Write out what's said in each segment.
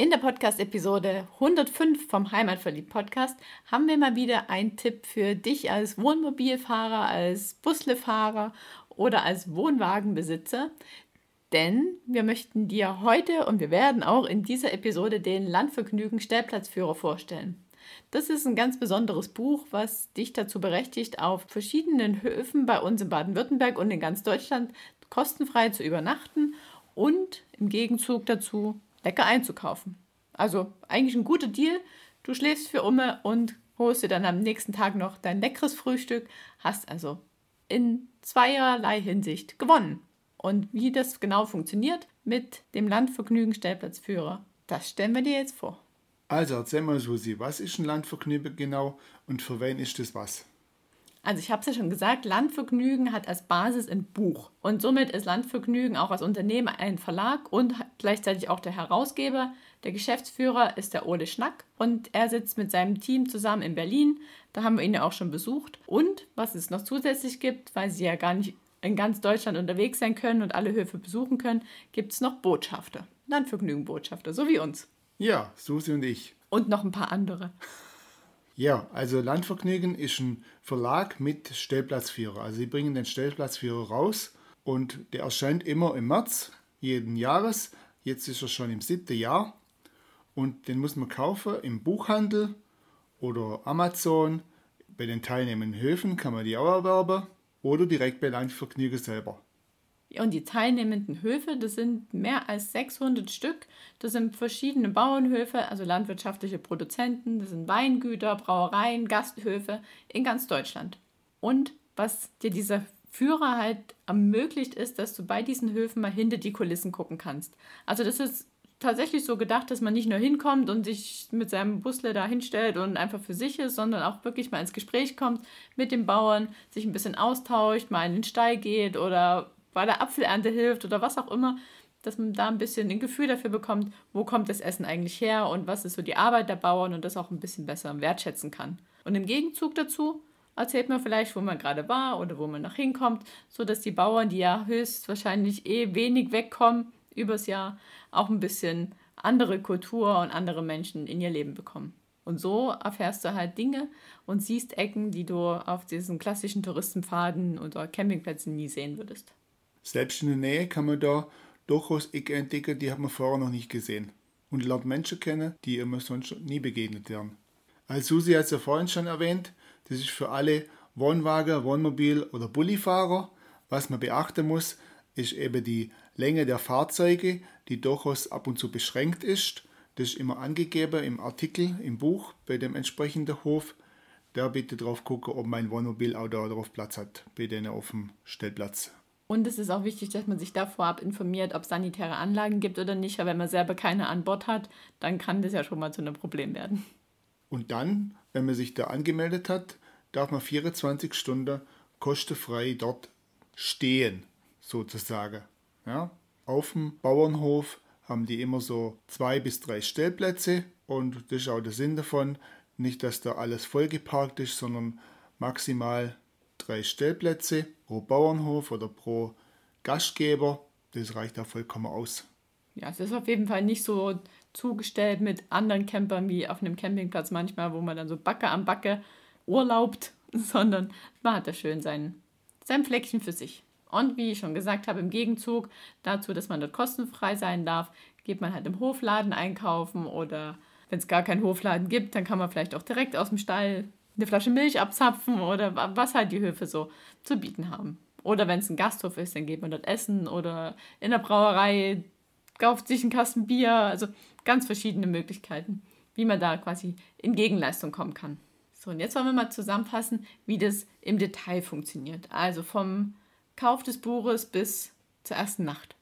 In der Podcast-Episode 105 vom Heimatverliebt Podcast haben wir mal wieder einen Tipp für dich als Wohnmobilfahrer, als Buslefahrer oder als Wohnwagenbesitzer, denn wir möchten dir heute und wir werden auch in dieser Episode den Landvergnügen Stellplatzführer vorstellen. Das ist ein ganz besonderes Buch, was dich dazu berechtigt, auf verschiedenen Höfen bei uns in Baden-Württemberg und in ganz Deutschland kostenfrei zu übernachten und im Gegenzug dazu lecker einzukaufen. Also eigentlich ein guter Deal. Du schläfst für Umme und holst dir dann am nächsten Tag noch dein leckeres Frühstück, hast also in zweierlei Hinsicht gewonnen. Und wie das genau funktioniert mit dem Landvergnügen Stellplatzführer, das stellen wir dir jetzt vor. Also erzähl mal, Susi, was ist ein Landvergnügen genau und für wen ist das was? Also ich habe es ja schon gesagt, Landvergnügen hat als Basis ein Buch. Und somit ist Landvergnügen auch als Unternehmen ein Verlag und gleichzeitig auch der Herausgeber. Der Geschäftsführer ist der Ole Schnack und er sitzt mit seinem Team zusammen in Berlin. Da haben wir ihn ja auch schon besucht. Und was es noch zusätzlich gibt, weil sie ja gar nicht in ganz Deutschland unterwegs sein können und alle Höfe besuchen können, gibt es noch Botschafter, Landvergnügen-Botschafter, so wie uns. Ja, Susi und ich. Und noch ein paar andere. Ja, also Landvergnügen ist ein Verlag mit Stellplatzführer. Also sie bringen den Stellplatzführer raus und der erscheint immer im März jeden Jahres. Jetzt ist er schon im siebten Jahr und den muss man kaufen im Buchhandel oder Amazon. Bei den teilnehmenden Höfen kann man die auch erwerben oder direkt bei Landvergnügen selber. Und die teilnehmenden Höfe, das sind mehr als 600 Stück. Das sind verschiedene Bauernhöfe, also landwirtschaftliche Produzenten, das sind Weingüter, Brauereien, Gasthöfe in ganz Deutschland. Und was dir dieser Führer halt ermöglicht, ist, dass du bei diesen Höfen mal hinter die Kulissen gucken kannst. Also das ist tatsächlich so gedacht, dass man nicht nur hinkommt und sich mit seinem Busle da hinstellt und einfach für sich ist, sondern auch wirklich mal ins Gespräch kommt mit den Bauern, sich ein bisschen austauscht, mal in den Stall geht oder bei der Apfelernte hilft oder was auch immer, dass man da ein bisschen ein Gefühl dafür bekommt, wo kommt das Essen eigentlich her und was ist so die Arbeit der Bauern und das auch ein bisschen besser wertschätzen kann. Und im Gegenzug dazu erzählt man vielleicht, wo man gerade war oder wo man noch hinkommt, sodass die Bauern, die ja höchstwahrscheinlich eh wenig wegkommen übers Jahr, auch ein bisschen andere Kultur und andere Menschen in ihr Leben bekommen. Und so erfährst du halt Dinge und siehst Ecken, die du auf diesen klassischen Touristenpfaden oder Campingplätzen nie sehen würdest. Selbst in der Nähe kann man da durchaus Ecken entdecken, die hat man vorher noch nicht gesehen. Und lernt Menschen kennen, die immer sonst nie begegnet wären. Als Susi hat es ja vorhin schon erwähnt, das ist für alle Wohnwagen, Wohnmobil oder Bullifahrer. Was man beachten muss, ist eben die Länge der Fahrzeuge, die durchaus ab und zu beschränkt ist. Das ist immer angegeben im Artikel, im Buch bei dem entsprechenden Hof. Da bitte drauf gucken, ob mein Wohnmobil auch da drauf Platz hat, bei denen auf dem Stellplatz. Und es ist auch wichtig, dass man sich da vorab informiert, ob es sanitäre Anlagen gibt oder nicht. Aber wenn man selber keine an Bord hat, dann kann das ja schon mal zu einem Problem werden. Und dann, wenn man sich da angemeldet hat, darf man 24 Stunden kostenfrei dort stehen, sozusagen. Ja? Auf dem Bauernhof haben die immer so zwei bis drei Stellplätze und das ist auch der Sinn davon. Nicht, dass da alles vollgeparkt ist, sondern maximal drei Stellplätze pro Bauernhof oder pro Gastgeber. Das reicht da vollkommen aus. Ja, es ist auf jeden Fall nicht so zugestellt mit anderen Campern wie auf einem Campingplatz manchmal, wo man dann so Backe am Backe urlaubt, sondern man hat da schön sein, sein Fleckchen für sich. Und wie ich schon gesagt habe, im Gegenzug dazu, dass man dort kostenfrei sein darf, geht man halt im Hofladen einkaufen oder wenn es gar keinen Hofladen gibt, dann kann man vielleicht auch direkt aus dem Stall eine Flasche Milch abzapfen oder was halt die Höfe so zu bieten haben. Oder wenn es ein Gasthof ist, dann geht man dort essen oder in der Brauerei kauft sich einen Kasten Bier. Also ganz verschiedene Möglichkeiten, wie man da quasi in Gegenleistung kommen kann. So, und jetzt wollen wir mal zusammenfassen, wie das im Detail funktioniert. Also vom Kauf des Buches bis zur ersten Nacht.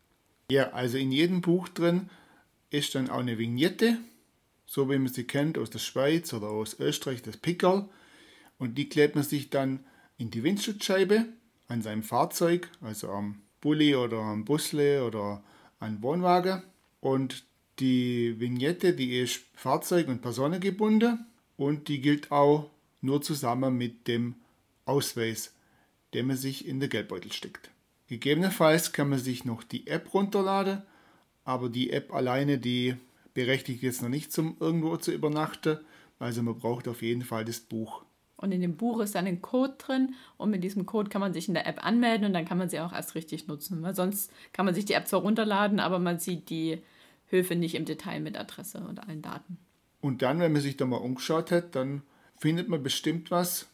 Ja, also in jedem Buch drin ist dann auch eine Vignette, so wie man sie kennt aus der Schweiz oder aus Österreich, das Pickerl. Und die klebt man sich dann in die Windschutzscheibe an seinem Fahrzeug, also am Bulli oder am Busle oder an Wohnwagen. Und die Vignette, die ist Fahrzeug- und Personengebunden und die gilt auch nur zusammen mit dem Ausweis, den man sich in den Geldbeutel steckt. Gegebenenfalls kann man sich noch die App runterladen, aber die App alleine, die berechtigt jetzt noch nicht zum irgendwo zu übernachten. Also man braucht auf jeden Fall das Buch. Und in dem Buch ist dann ein Code drin und mit diesem Code kann man sich in der App anmelden und dann kann man sie auch erst richtig nutzen. Weil sonst kann man sich die App zwar runterladen, aber man sieht die Höfe nicht im Detail mit Adresse und allen Daten. Und dann, wenn man sich da mal umgeschaut hat, dann findet man bestimmt was,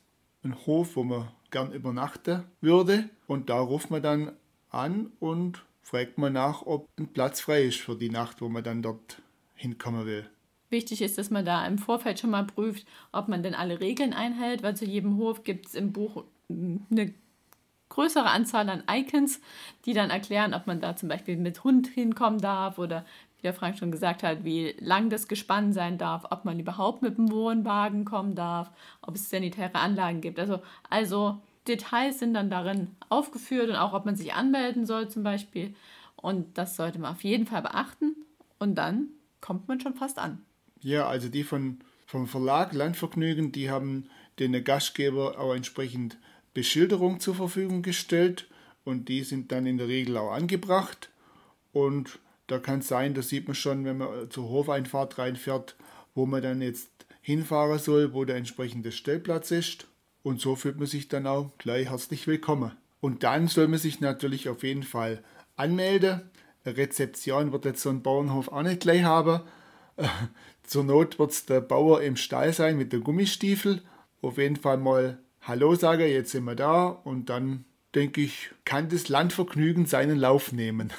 einen Hof, wo man gern übernachten würde. Und da ruft man dann an und fragt man nach, ob ein Platz frei ist für die Nacht, wo man dann dort hinkommen will. Wichtig ist, dass man da im Vorfeld schon mal prüft, ob man denn alle Regeln einhält, weil zu jedem Hof gibt es im Buch eine größere Anzahl an Icons, die dann erklären, ob man da zum Beispiel mit Hund hinkommen darf oder wie der Frank schon gesagt hat, wie lang das Gespann sein darf, ob man überhaupt mit dem Wohnwagen kommen darf, ob es sanitäre Anlagen gibt. Also, also Details sind dann darin aufgeführt und auch, ob man sich anmelden soll zum Beispiel. Und das sollte man auf jeden Fall beachten. Und dann kommt man schon fast an. Ja, also die von, vom Verlag Landvergnügen, die haben den Gastgeber auch entsprechend Beschilderung zur Verfügung gestellt und die sind dann in der Regel auch angebracht. Und da kann es sein, das sieht man schon, wenn man zur Hofeinfahrt reinfährt, wo man dann jetzt hinfahren soll, wo der entsprechende Stellplatz ist. Und so fühlt man sich dann auch gleich herzlich willkommen. Und dann soll man sich natürlich auf jeden Fall anmelden. Rezeption wird jetzt so ein Bauernhof auch nicht gleich haben. Zur Not wird es der Bauer im Stall sein mit dem Gummistiefel. Auf jeden Fall mal Hallo sagen, jetzt sind wir da und dann denke ich, kann das Landvergnügen seinen Lauf nehmen.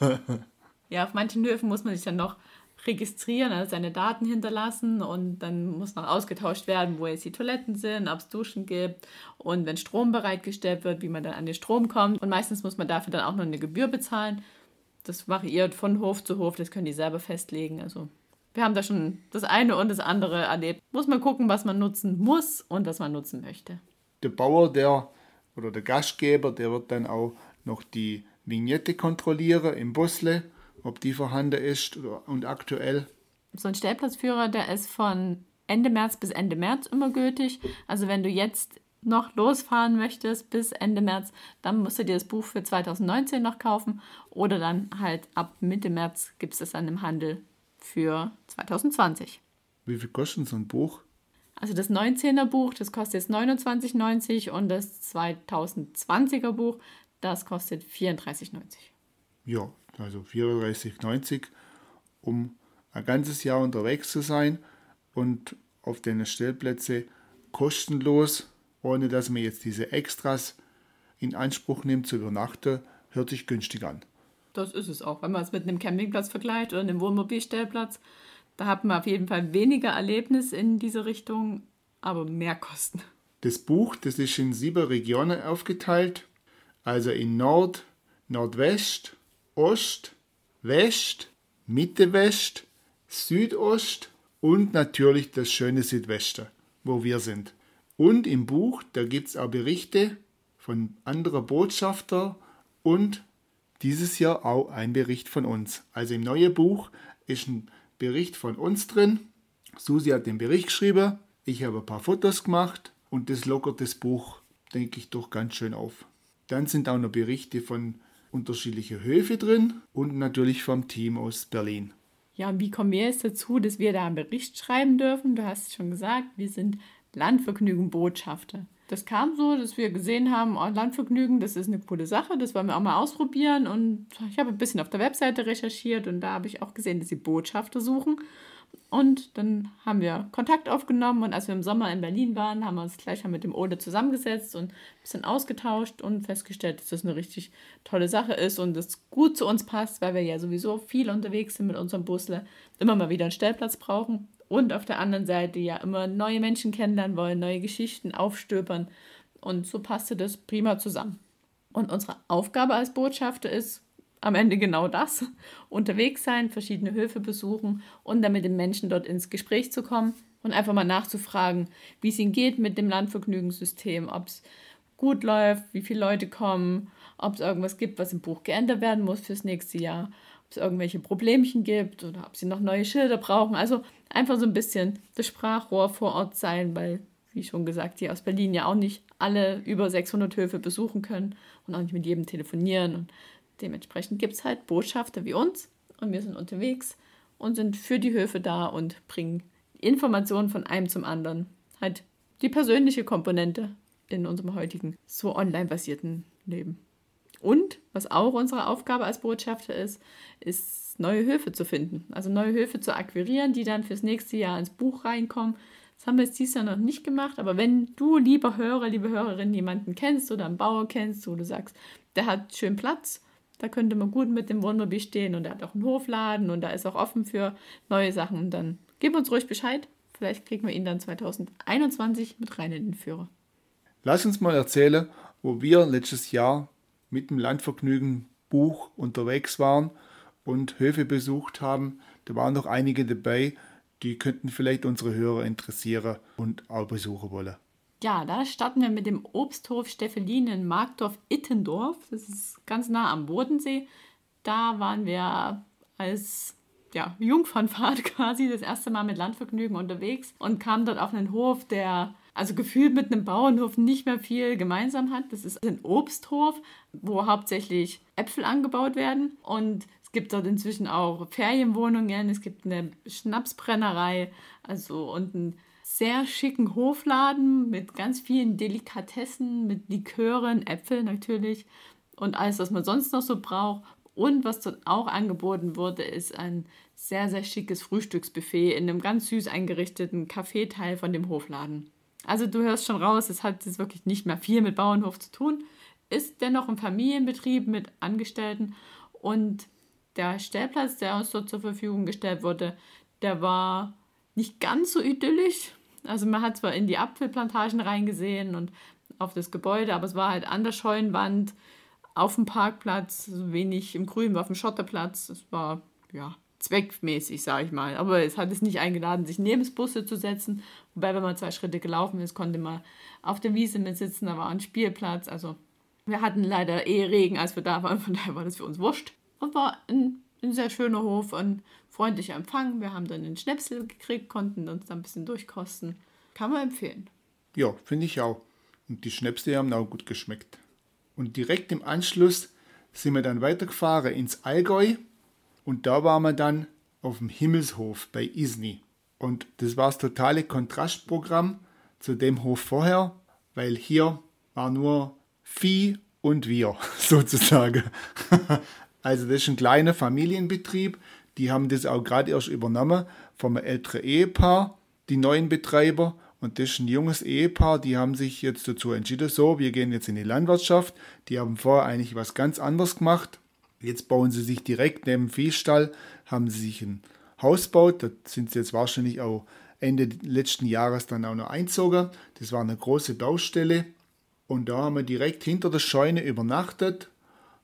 ja, auf manchen Höfen muss man sich dann noch registrieren, also seine Daten hinterlassen und dann muss noch ausgetauscht werden, wo jetzt die Toiletten sind, ob es Duschen gibt und wenn Strom bereitgestellt wird, wie man dann an den Strom kommt. Und meistens muss man dafür dann auch noch eine Gebühr bezahlen das variiert von Hof zu Hof, das können die selber festlegen. Also wir haben da schon das eine und das andere erlebt. Muss man gucken, was man nutzen muss und was man nutzen möchte. Der Bauer, der oder der Gastgeber, der wird dann auch noch die Vignette kontrollieren im Busle, ob die vorhanden ist und aktuell. So ein Stellplatzführer, der ist von Ende März bis Ende März immer gültig. Also wenn du jetzt noch losfahren möchtest bis Ende März, dann musst du dir das Buch für 2019 noch kaufen oder dann halt ab Mitte März gibt es das dann im Handel für 2020. Wie viel kostet so ein Buch? Also das 19er Buch, das kostet jetzt 29,90 und das 2020er Buch, das kostet 34,90. Ja, also 34,90, um ein ganzes Jahr unterwegs zu sein und auf den Stellplätze kostenlos ohne dass man jetzt diese Extras in Anspruch nimmt zu übernachten, hört sich günstig an. Das ist es auch. Wenn man es mit einem Campingplatz vergleicht oder einem Wohnmobilstellplatz, da hat man auf jeden Fall weniger Erlebnis in diese Richtung, aber mehr Kosten. Das Buch, das ist in sieben Regionen aufgeteilt, also in Nord, Nordwest, Ost, West, Mitte West, Südost und natürlich das schöne Südwesten, wo wir sind. Und im Buch, da gibt es auch Berichte von anderen Botschafter und dieses Jahr auch ein Bericht von uns. Also im neuen Buch ist ein Bericht von uns drin. Susi hat den Bericht geschrieben, ich habe ein paar Fotos gemacht und das lockert das Buch, denke ich, doch ganz schön auf. Dann sind auch noch Berichte von unterschiedlichen Höfe drin und natürlich vom Team aus Berlin. Ja, und wie kommen wir jetzt dazu, dass wir da einen Bericht schreiben dürfen? Du hast es schon gesagt, wir sind Landvergnügen Botschafter. Das kam so, dass wir gesehen haben, oh, Landvergnügen, das ist eine coole Sache, das wollen wir auch mal ausprobieren. Und ich habe ein bisschen auf der Webseite recherchiert und da habe ich auch gesehen, dass sie Botschafter suchen. Und dann haben wir Kontakt aufgenommen und als wir im Sommer in Berlin waren, haben wir uns gleich mit dem Ode zusammengesetzt und ein bisschen ausgetauscht und festgestellt, dass das eine richtig tolle Sache ist und das gut zu uns passt, weil wir ja sowieso viel unterwegs sind mit unserem Busle, immer mal wieder einen Stellplatz brauchen und auf der anderen Seite ja immer neue Menschen kennenlernen wollen, neue Geschichten aufstöbern. Und so passte das prima zusammen. Und unsere Aufgabe als Botschafter ist, am Ende genau das. Unterwegs sein, verschiedene Höfe besuchen und dann mit den Menschen dort ins Gespräch zu kommen und einfach mal nachzufragen, wie es ihnen geht mit dem Landvergnügungssystem, ob es gut läuft, wie viele Leute kommen, ob es irgendwas gibt, was im Buch geändert werden muss fürs nächste Jahr, es irgendwelche Problemchen gibt oder ob sie noch neue Schilder brauchen. Also einfach so ein bisschen das Sprachrohr vor Ort sein, weil, wie schon gesagt, die aus Berlin ja auch nicht alle über 600 Höfe besuchen können und auch nicht mit jedem telefonieren. Und dementsprechend gibt es halt Botschafter wie uns und wir sind unterwegs und sind für die Höfe da und bringen Informationen von einem zum anderen. Halt die persönliche Komponente in unserem heutigen so online basierten Leben. Und was auch unsere Aufgabe als Botschafter ist, ist neue Höfe zu finden. Also neue Höfe zu akquirieren, die dann fürs nächste Jahr ins Buch reinkommen. Das haben wir jetzt dieses Jahr noch nicht gemacht, aber wenn du, lieber Hörer, liebe Hörerin, jemanden kennst oder einen Bauer kennst, wo du sagst, der hat schön Platz, da könnte man gut mit dem Wohnmobil stehen und er hat auch einen Hofladen und da ist auch offen für neue Sachen, dann gib uns ruhig Bescheid. Vielleicht kriegen wir ihn dann 2021 mit rein in den Führer. Lass uns mal erzählen, wo wir letztes Jahr mit dem Landvergnügen Buch unterwegs waren und Höfe besucht haben. Da waren noch einige dabei, die könnten vielleicht unsere Hörer interessieren und auch besuchen wollen. Ja, da starten wir mit dem Obsthof Steffelin in Markdorf-Ittendorf. Das ist ganz nah am Bodensee. Da waren wir als ja, Jungfernfahrt quasi das erste Mal mit Landvergnügen unterwegs und kamen dort auf einen Hof, der also gefühlt mit einem Bauernhof nicht mehr viel gemeinsam hat. Das ist ein Obsthof, wo hauptsächlich Äpfel angebaut werden und es gibt dort inzwischen auch Ferienwohnungen, es gibt eine Schnapsbrennerei, also und einen sehr schicken Hofladen mit ganz vielen Delikatessen, mit Likören, Äpfel natürlich und alles, was man sonst noch so braucht. Und was dort auch angeboten wurde, ist ein sehr, sehr schickes Frühstücksbuffet in einem ganz süß eingerichteten Kaffeeteil von dem Hofladen. Also du hörst schon raus, es hat jetzt wirklich nicht mehr viel mit Bauernhof zu tun, ist dennoch ein Familienbetrieb mit Angestellten und der Stellplatz, der uns dort zur Verfügung gestellt wurde, der war nicht ganz so idyllisch. Also man hat zwar in die Apfelplantagen reingesehen und auf das Gebäude, aber es war halt an der Scheunenwand, auf dem Parkplatz, wenig im Grün, war auf dem Schotterplatz. Es war ja zweckmäßig, sage ich mal. Aber es hat es nicht eingeladen, sich neben Busse zu setzen. Wobei, wenn man zwei Schritte gelaufen ist, konnte man auf der Wiese mit sitzen. Da war ein Spielplatz. Also wir hatten leider eh Regen, als wir da waren. Von daher war das für uns wurscht. Und war ein, ein sehr schöner Hof, ein freundlicher Empfang. Wir haben dann einen Schnäpsel gekriegt, konnten uns da ein bisschen durchkosten. Kann man empfehlen. Ja, finde ich auch. Und die Schnäpse haben auch gut geschmeckt. Und direkt im Anschluss sind wir dann weitergefahren ins Allgäu und da waren wir dann auf dem Himmelshof bei Isny. Und das war das totale Kontrastprogramm zu dem Hof vorher, weil hier war nur Vieh und wir sozusagen. also das ist ein kleiner Familienbetrieb. Die haben das auch gerade erst übernommen vom älteren Ehepaar, die neuen Betreiber. Und das ist ein junges Ehepaar, die haben sich jetzt dazu entschieden, so, wir gehen jetzt in die Landwirtschaft. Die haben vorher eigentlich was ganz anderes gemacht Jetzt bauen sie sich direkt neben dem Viehstall, haben sie sich ein Haus gebaut. Da sind sie jetzt wahrscheinlich auch Ende letzten Jahres dann auch noch einzogen. Das war eine große Baustelle. Und da haben wir direkt hinter der Scheune übernachtet.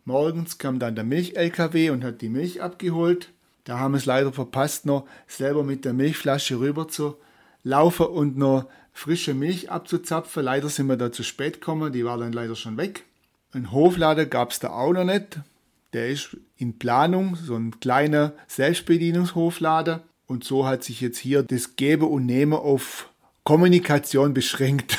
Morgens kam dann der Milch-LKW und hat die Milch abgeholt. Da haben wir es leider verpasst, noch selber mit der Milchflasche rüber zu laufen und noch frische Milch abzuzapfen. Leider sind wir da zu spät gekommen, die war dann leider schon weg. Ein Hoflader gab es da auch noch nicht. Der ist in Planung, so ein kleiner Selbstbedienungshoflader. Und so hat sich jetzt hier das Gebe und Nehme auf Kommunikation beschränkt.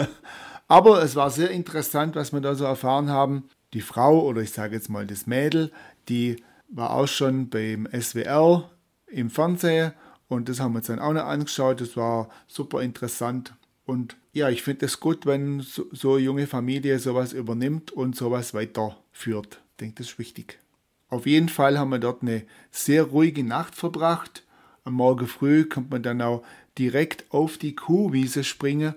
Aber es war sehr interessant, was wir da so erfahren haben. Die Frau oder ich sage jetzt mal das Mädel, die war auch schon beim SWR im Fernsehen und das haben wir uns dann auch noch angeschaut. Das war super interessant. Und ja, ich finde es gut, wenn so, so junge Familie sowas übernimmt und sowas weiterführt denke, das ist wichtig. Auf jeden Fall haben wir dort eine sehr ruhige Nacht verbracht. Am Morgen früh kommt man dann auch direkt auf die Kuhwiese springen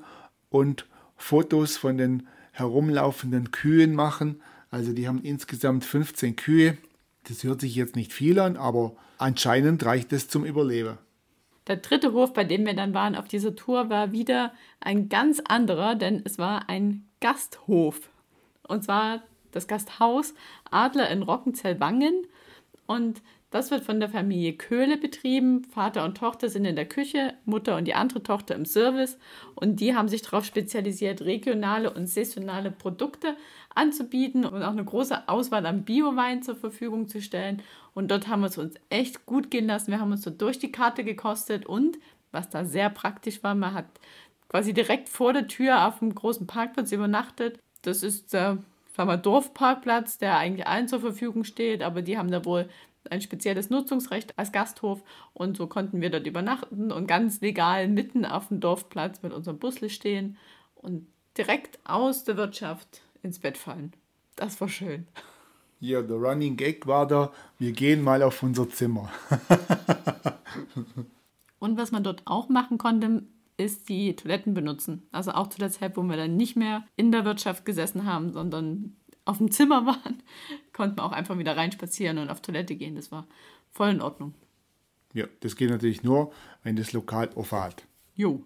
und Fotos von den herumlaufenden Kühen machen. Also die haben insgesamt 15 Kühe. Das hört sich jetzt nicht viel an, aber anscheinend reicht es zum Überleben. Der dritte Hof, bei dem wir dann waren auf dieser Tour, war wieder ein ganz anderer, denn es war ein Gasthof. Und zwar das Gasthaus Adler in Rockenzell-Wangen. Und das wird von der Familie Köhle betrieben. Vater und Tochter sind in der Küche, Mutter und die andere Tochter im Service. Und die haben sich darauf spezialisiert, regionale und saisonale Produkte anzubieten und auch eine große Auswahl an Biowein zur Verfügung zu stellen. Und dort haben wir es uns echt gut gehen lassen. Wir haben uns so durch die Karte gekostet und was da sehr praktisch war, man hat quasi direkt vor der Tür auf einem großen Parkplatz übernachtet. Das ist der wir, Dorfparkplatz, der eigentlich allen zur Verfügung steht, aber die haben da wohl ein spezielles Nutzungsrecht als Gasthof und so konnten wir dort übernachten und ganz legal mitten auf dem Dorfplatz mit unserem Busle stehen und direkt aus der Wirtschaft ins Bett fallen. Das war schön. Ja, der Running Gag war da, wir gehen mal auf unser Zimmer. und was man dort auch machen konnte, ist die Toiletten benutzen. Also auch zu der Zeit, wo wir dann nicht mehr in der Wirtschaft gesessen haben, sondern auf dem Zimmer waren, konnten wir auch einfach wieder reinspazieren und auf Toilette gehen. Das war voll in Ordnung. Ja, das geht natürlich nur, wenn das Lokal offen hat. Jo.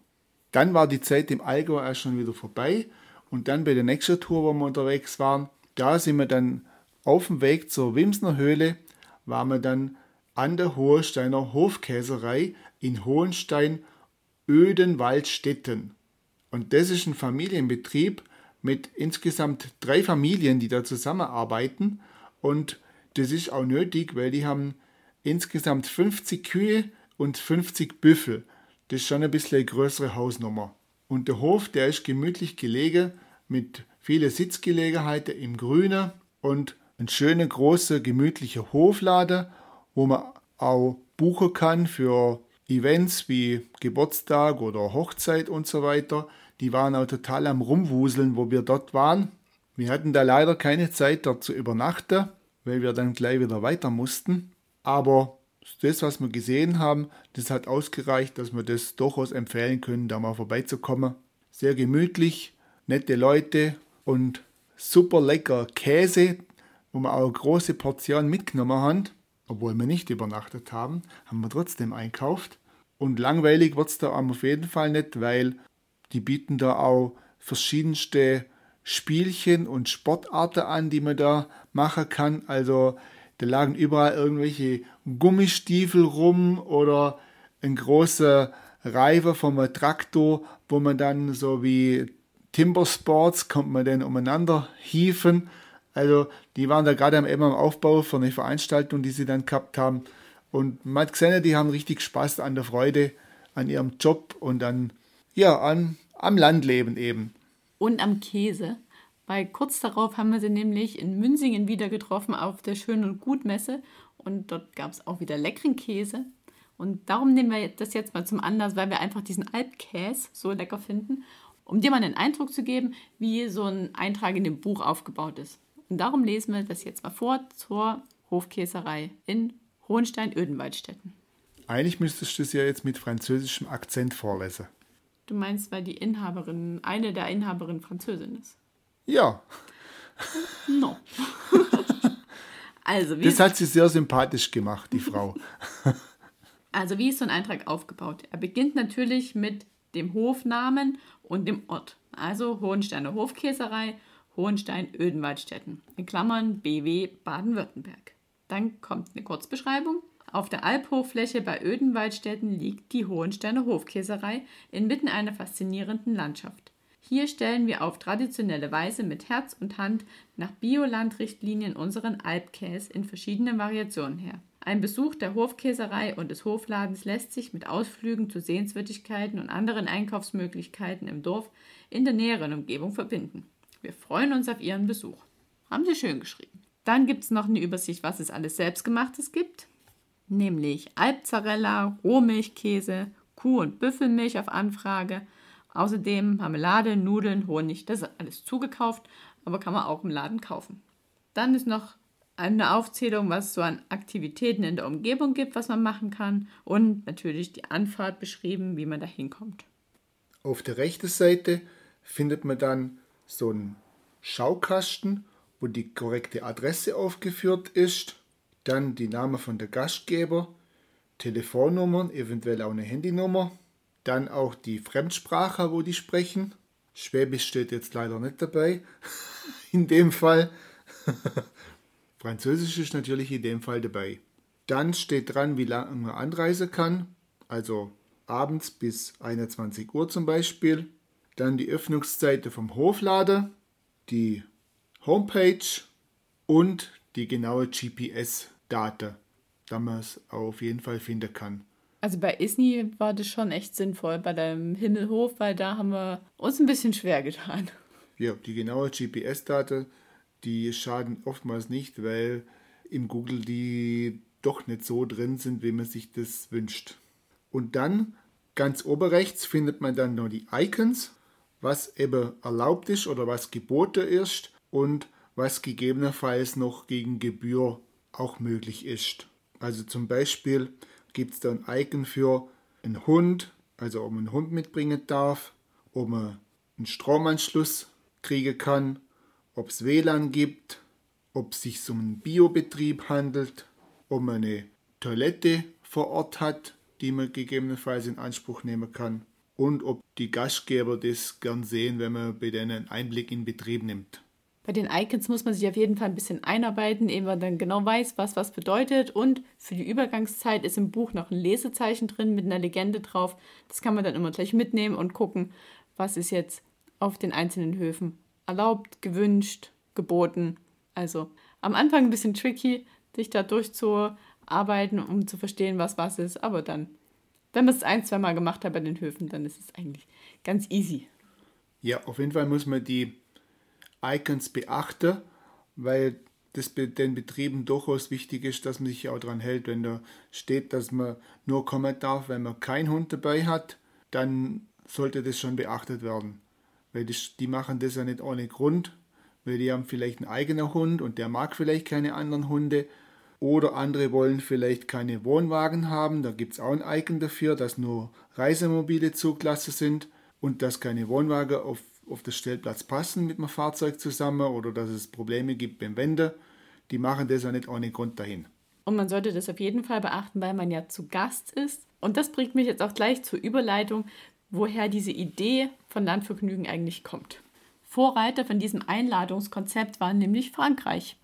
Dann war die Zeit im Allgäu erst schon wieder vorbei und dann bei der nächsten Tour, wo wir unterwegs waren, da sind wir dann auf dem Weg zur Wimsner Höhle, waren wir dann an der Hohensteiner Hofkäserei in Hohenstein Ödenwaldstätten. Und das ist ein Familienbetrieb, mit insgesamt drei Familien, die da zusammenarbeiten. Und das ist auch nötig, weil die haben insgesamt 50 Kühe und 50 Büffel. Das ist schon ein bisschen eine größere Hausnummer. Und der Hof, der ist gemütlich gelegen mit vielen Sitzgelegenheiten im Grünen und ein schöner, großer, gemütlicher Hofladen, wo man auch buchen kann für Events wie Geburtstag oder Hochzeit und so weiter die waren auch total am Rumwuseln, wo wir dort waren. Wir hatten da leider keine Zeit, dort zu übernachten, weil wir dann gleich wieder weiter mussten. Aber das, was wir gesehen haben, das hat ausgereicht, dass wir das durchaus empfehlen können, da mal vorbeizukommen. Sehr gemütlich, nette Leute und super lecker Käse, wo wir auch große Portionen mitgenommen haben. Obwohl wir nicht übernachtet haben, haben wir trotzdem einkauft. Und langweilig wird es da auf jeden Fall nicht, weil die bieten da auch verschiedenste Spielchen und Sportarten an, die man da machen kann. Also da lagen überall irgendwelche Gummistiefel rum oder ein großer Reifer vom Traktor, wo man dann so wie Timber Sports kommt man dann umeinander hieven. Also die waren da gerade am, am Aufbau für eine Veranstaltung, die sie dann gehabt haben. Und man hat gesehen, die haben richtig Spaß an der Freude, an ihrem Job und an, ja, an am Landleben eben. Und am Käse. Weil kurz darauf haben wir sie nämlich in Münsingen wieder getroffen auf der Schön- und Gutmesse. Und dort gab es auch wieder leckeren Käse. Und darum nehmen wir das jetzt mal zum Anlass, weil wir einfach diesen Alpkäse so lecker finden, um dir mal einen Eindruck zu geben, wie so ein Eintrag in dem Buch aufgebaut ist. Und darum lesen wir das jetzt mal vor zur Hofkäserei in Hohenstein-Ödenwaldstätten. Eigentlich müsstest du es ja jetzt mit französischem Akzent vorlesen. Du meinst, weil die Inhaberin, eine der Inhaberinnen Französin ist? Ja. No. also, wie das hat sie sehr sympathisch gemacht, die Frau. also, wie ist so ein Eintrag aufgebaut? Er beginnt natürlich mit dem Hofnamen und dem Ort. Also Hohensteiner Hofkäserei, Hohenstein-Ödenwaldstätten. In Klammern BW Baden-Württemberg. Dann kommt eine Kurzbeschreibung auf der Albhochfläche bei Ödenwaldstätten liegt die Hohensteiner Hofkäserei inmitten einer faszinierenden Landschaft. Hier stellen wir auf traditionelle Weise mit Herz und Hand nach Biolandrichtlinien unseren Alpkäse in verschiedenen Variationen her. Ein Besuch der Hofkäserei und des Hofladens lässt sich mit Ausflügen zu Sehenswürdigkeiten und anderen Einkaufsmöglichkeiten im Dorf in der näheren Umgebung verbinden. Wir freuen uns auf Ihren Besuch. Haben Sie schön geschrieben. Dann gibt es noch eine Übersicht, was es alles Selbstgemachtes gibt nämlich Alpzarella, Rohmilchkäse, Kuh- und Büffelmilch auf Anfrage. Außerdem Marmelade, Nudeln, Honig, das ist alles zugekauft, aber kann man auch im Laden kaufen. Dann ist noch eine Aufzählung, was es so an Aktivitäten in der Umgebung gibt, was man machen kann und natürlich die Anfahrt beschrieben, wie man da hinkommt. Auf der rechten Seite findet man dann so einen Schaukasten, wo die korrekte Adresse aufgeführt ist dann die Namen von der Gastgeber, Telefonnummern, eventuell auch eine Handynummer, dann auch die Fremdsprache, wo die sprechen. Schwäbisch steht jetzt leider nicht dabei, in dem Fall. Französisch ist natürlich in dem Fall dabei. Dann steht dran, wie lange man anreisen kann, also abends bis 21 Uhr zum Beispiel. Dann die Öffnungszeiten vom Hofladen, die Homepage und die genaue GPS-Daten, da man es auf jeden Fall finden kann. Also bei Isni war das schon echt sinnvoll, bei dem Himmelhof, weil da haben wir uns ein bisschen schwer getan. Ja, die genaue GPS-Daten, die schaden oftmals nicht, weil im Google die doch nicht so drin sind, wie man sich das wünscht. Und dann ganz oberrechts findet man dann noch die Icons, was eben erlaubt ist oder was geboten ist und was gegebenenfalls noch gegen Gebühr auch möglich ist. Also zum Beispiel gibt es da ein Icon für einen Hund, also ob man einen Hund mitbringen darf, ob man einen Stromanschluss kriegen kann, ob es WLAN gibt, ob es sich um einen Biobetrieb handelt, ob man eine Toilette vor Ort hat, die man gegebenenfalls in Anspruch nehmen kann und ob die Gastgeber das gern sehen, wenn man bei denen einen Einblick in Betrieb nimmt. Bei den Icons muss man sich auf jeden Fall ein bisschen einarbeiten, ehe man dann genau weiß, was was bedeutet. Und für die Übergangszeit ist im Buch noch ein Lesezeichen drin mit einer Legende drauf. Das kann man dann immer gleich mitnehmen und gucken, was ist jetzt auf den einzelnen Höfen erlaubt, gewünscht, geboten. Also am Anfang ein bisschen tricky, sich da durchzuarbeiten, um zu verstehen, was was ist. Aber dann, wenn man es ein, zwei Mal gemacht hat bei den Höfen, dann ist es eigentlich ganz easy. Ja, auf jeden Fall muss man die Icons beachten, weil das den Betrieben durchaus wichtig ist, dass man sich auch daran hält. Wenn da steht, dass man nur kommen darf, wenn man keinen Hund dabei hat, dann sollte das schon beachtet werden. Weil das, die machen das ja nicht ohne Grund, weil die haben vielleicht einen eigenen Hund und der mag vielleicht keine anderen Hunde. Oder andere wollen vielleicht keine Wohnwagen haben, da gibt es auch ein Icon dafür, dass nur Reisemobile zugelassen sind und dass keine Wohnwagen auf auf das Stellplatz passen mit dem Fahrzeug zusammen oder dass es Probleme gibt beim Wenden. Die machen das ja nicht ohne Grund dahin. Und man sollte das auf jeden Fall beachten, weil man ja zu Gast ist. Und das bringt mich jetzt auch gleich zur Überleitung, woher diese Idee von Landvergnügen eigentlich kommt. Vorreiter von diesem Einladungskonzept war nämlich Frankreich.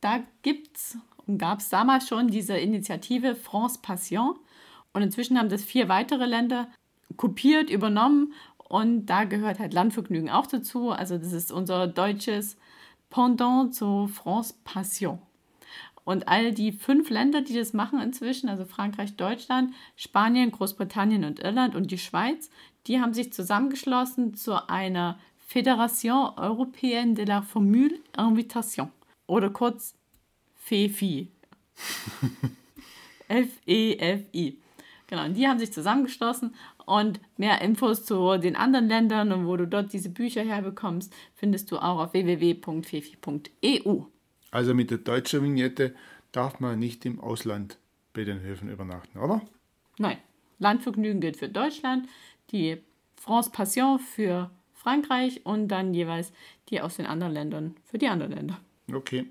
Da gibt es gab es damals schon diese Initiative France Passion. Und inzwischen haben das vier weitere Länder kopiert, übernommen und da gehört halt Landvergnügen auch dazu. Also das ist unser deutsches Pendant zu France Passion. Und all die fünf Länder, die das machen inzwischen, also Frankreich, Deutschland, Spanien, Großbritannien und Irland und die Schweiz, die haben sich zusammengeschlossen zu einer Fédération Européenne de la Formule Invitation oder kurz FEFI. F-E-F-I. Genau, und die haben sich zusammengeschlossen und mehr Infos zu den anderen Ländern und wo du dort diese Bücher herbekommst, findest du auch auf www.fefi.eu. Also mit der deutschen Vignette darf man nicht im Ausland bei den Höfen übernachten, oder? Nein. Landvergnügen gilt für Deutschland, die France Passion für Frankreich und dann jeweils die aus den anderen Ländern für die anderen Länder. Okay.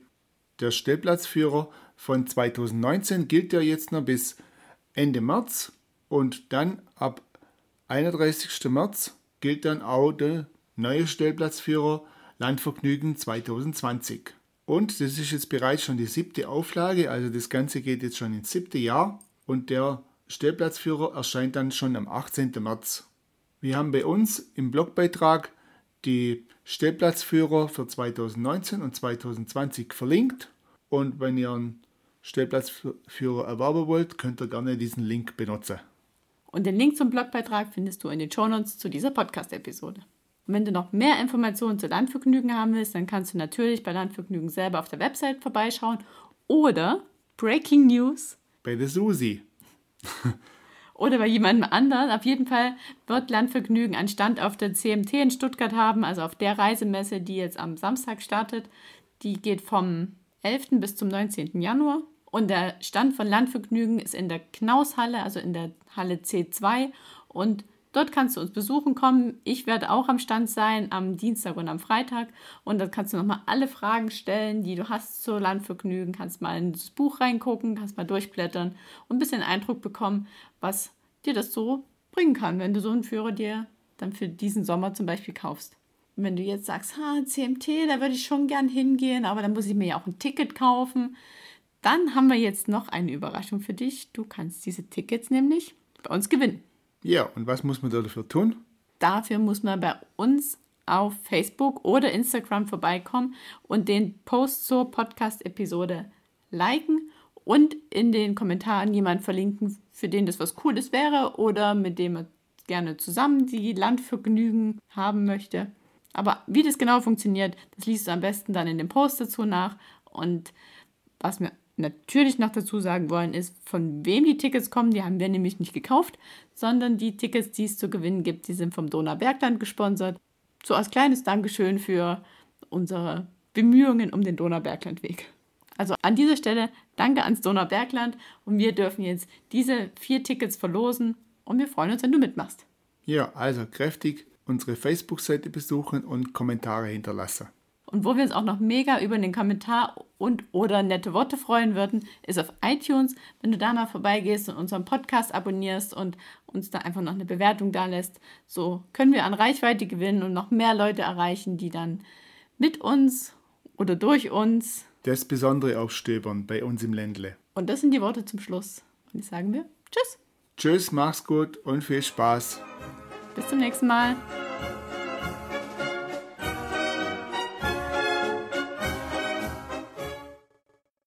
Der Stellplatzführer von 2019 gilt ja jetzt noch bis Ende März und dann ab 31. März gilt dann auch der neue Stellplatzführer Landvergnügen 2020. Und das ist jetzt bereits schon die siebte Auflage, also das Ganze geht jetzt schon ins siebte Jahr und der Stellplatzführer erscheint dann schon am 18. März. Wir haben bei uns im Blogbeitrag die Stellplatzführer für 2019 und 2020 verlinkt und wenn ihr einen Stellplatzführer erwerben wollt, könnt ihr gerne diesen Link benutzen. Und den Link zum Blogbeitrag findest du in den Shownotes zu dieser Podcast-Episode. Und wenn du noch mehr Informationen zu Landvergnügen haben willst, dann kannst du natürlich bei Landvergnügen selber auf der Website vorbeischauen oder Breaking News bei der Susi. oder bei jemandem anderen. Auf jeden Fall wird Landvergnügen einen Stand auf der CMT in Stuttgart haben, also auf der Reisemesse, die jetzt am Samstag startet. Die geht vom 11. bis zum 19. Januar. Und der Stand von Landvergnügen ist in der Knaushalle, also in der Halle C2. Und dort kannst du uns besuchen kommen. Ich werde auch am Stand sein am Dienstag und am Freitag. Und dann kannst du nochmal alle Fragen stellen, die du hast zu Landvergnügen. Kannst mal ins Buch reingucken, kannst mal durchblättern und ein bisschen Eindruck bekommen, was dir das so bringen kann, wenn du so einen Führer dir dann für diesen Sommer zum Beispiel kaufst. Und wenn du jetzt sagst, ha, CMT, da würde ich schon gern hingehen, aber dann muss ich mir ja auch ein Ticket kaufen. Dann haben wir jetzt noch eine Überraschung für dich. Du kannst diese Tickets nämlich bei uns gewinnen. Ja, und was muss man da dafür tun? Dafür muss man bei uns auf Facebook oder Instagram vorbeikommen und den Post zur Podcast-Episode liken und in den Kommentaren jemand verlinken, für den das was Cooles wäre oder mit dem er gerne zusammen die Landvergnügen haben möchte. Aber wie das genau funktioniert, das liest du am besten dann in dem Post dazu nach. Und was wir natürlich noch dazu sagen wollen, ist, von wem die Tickets kommen. Die haben wir nämlich nicht gekauft, sondern die Tickets, die es zu gewinnen gibt, die sind vom Donaubergland gesponsert. So als kleines Dankeschön für unsere Bemühungen um den Donauberglandweg. Also an dieser Stelle danke ans Donaubergland und wir dürfen jetzt diese vier Tickets verlosen und wir freuen uns, wenn du mitmachst. Ja, also kräftig unsere Facebook-Seite besuchen und Kommentare hinterlassen. Und wo wir uns auch noch mega über den Kommentar und oder nette Worte freuen würden, ist auf iTunes, wenn du da mal vorbeigehst und unseren Podcast abonnierst und uns da einfach noch eine Bewertung da lässt. So können wir an Reichweite gewinnen und noch mehr Leute erreichen, die dann mit uns oder durch uns das Besondere aufstöbern bei uns im Ländle. Und das sind die Worte zum Schluss. Und jetzt sagen wir Tschüss. Tschüss, mach's gut und viel Spaß. Bis zum nächsten Mal.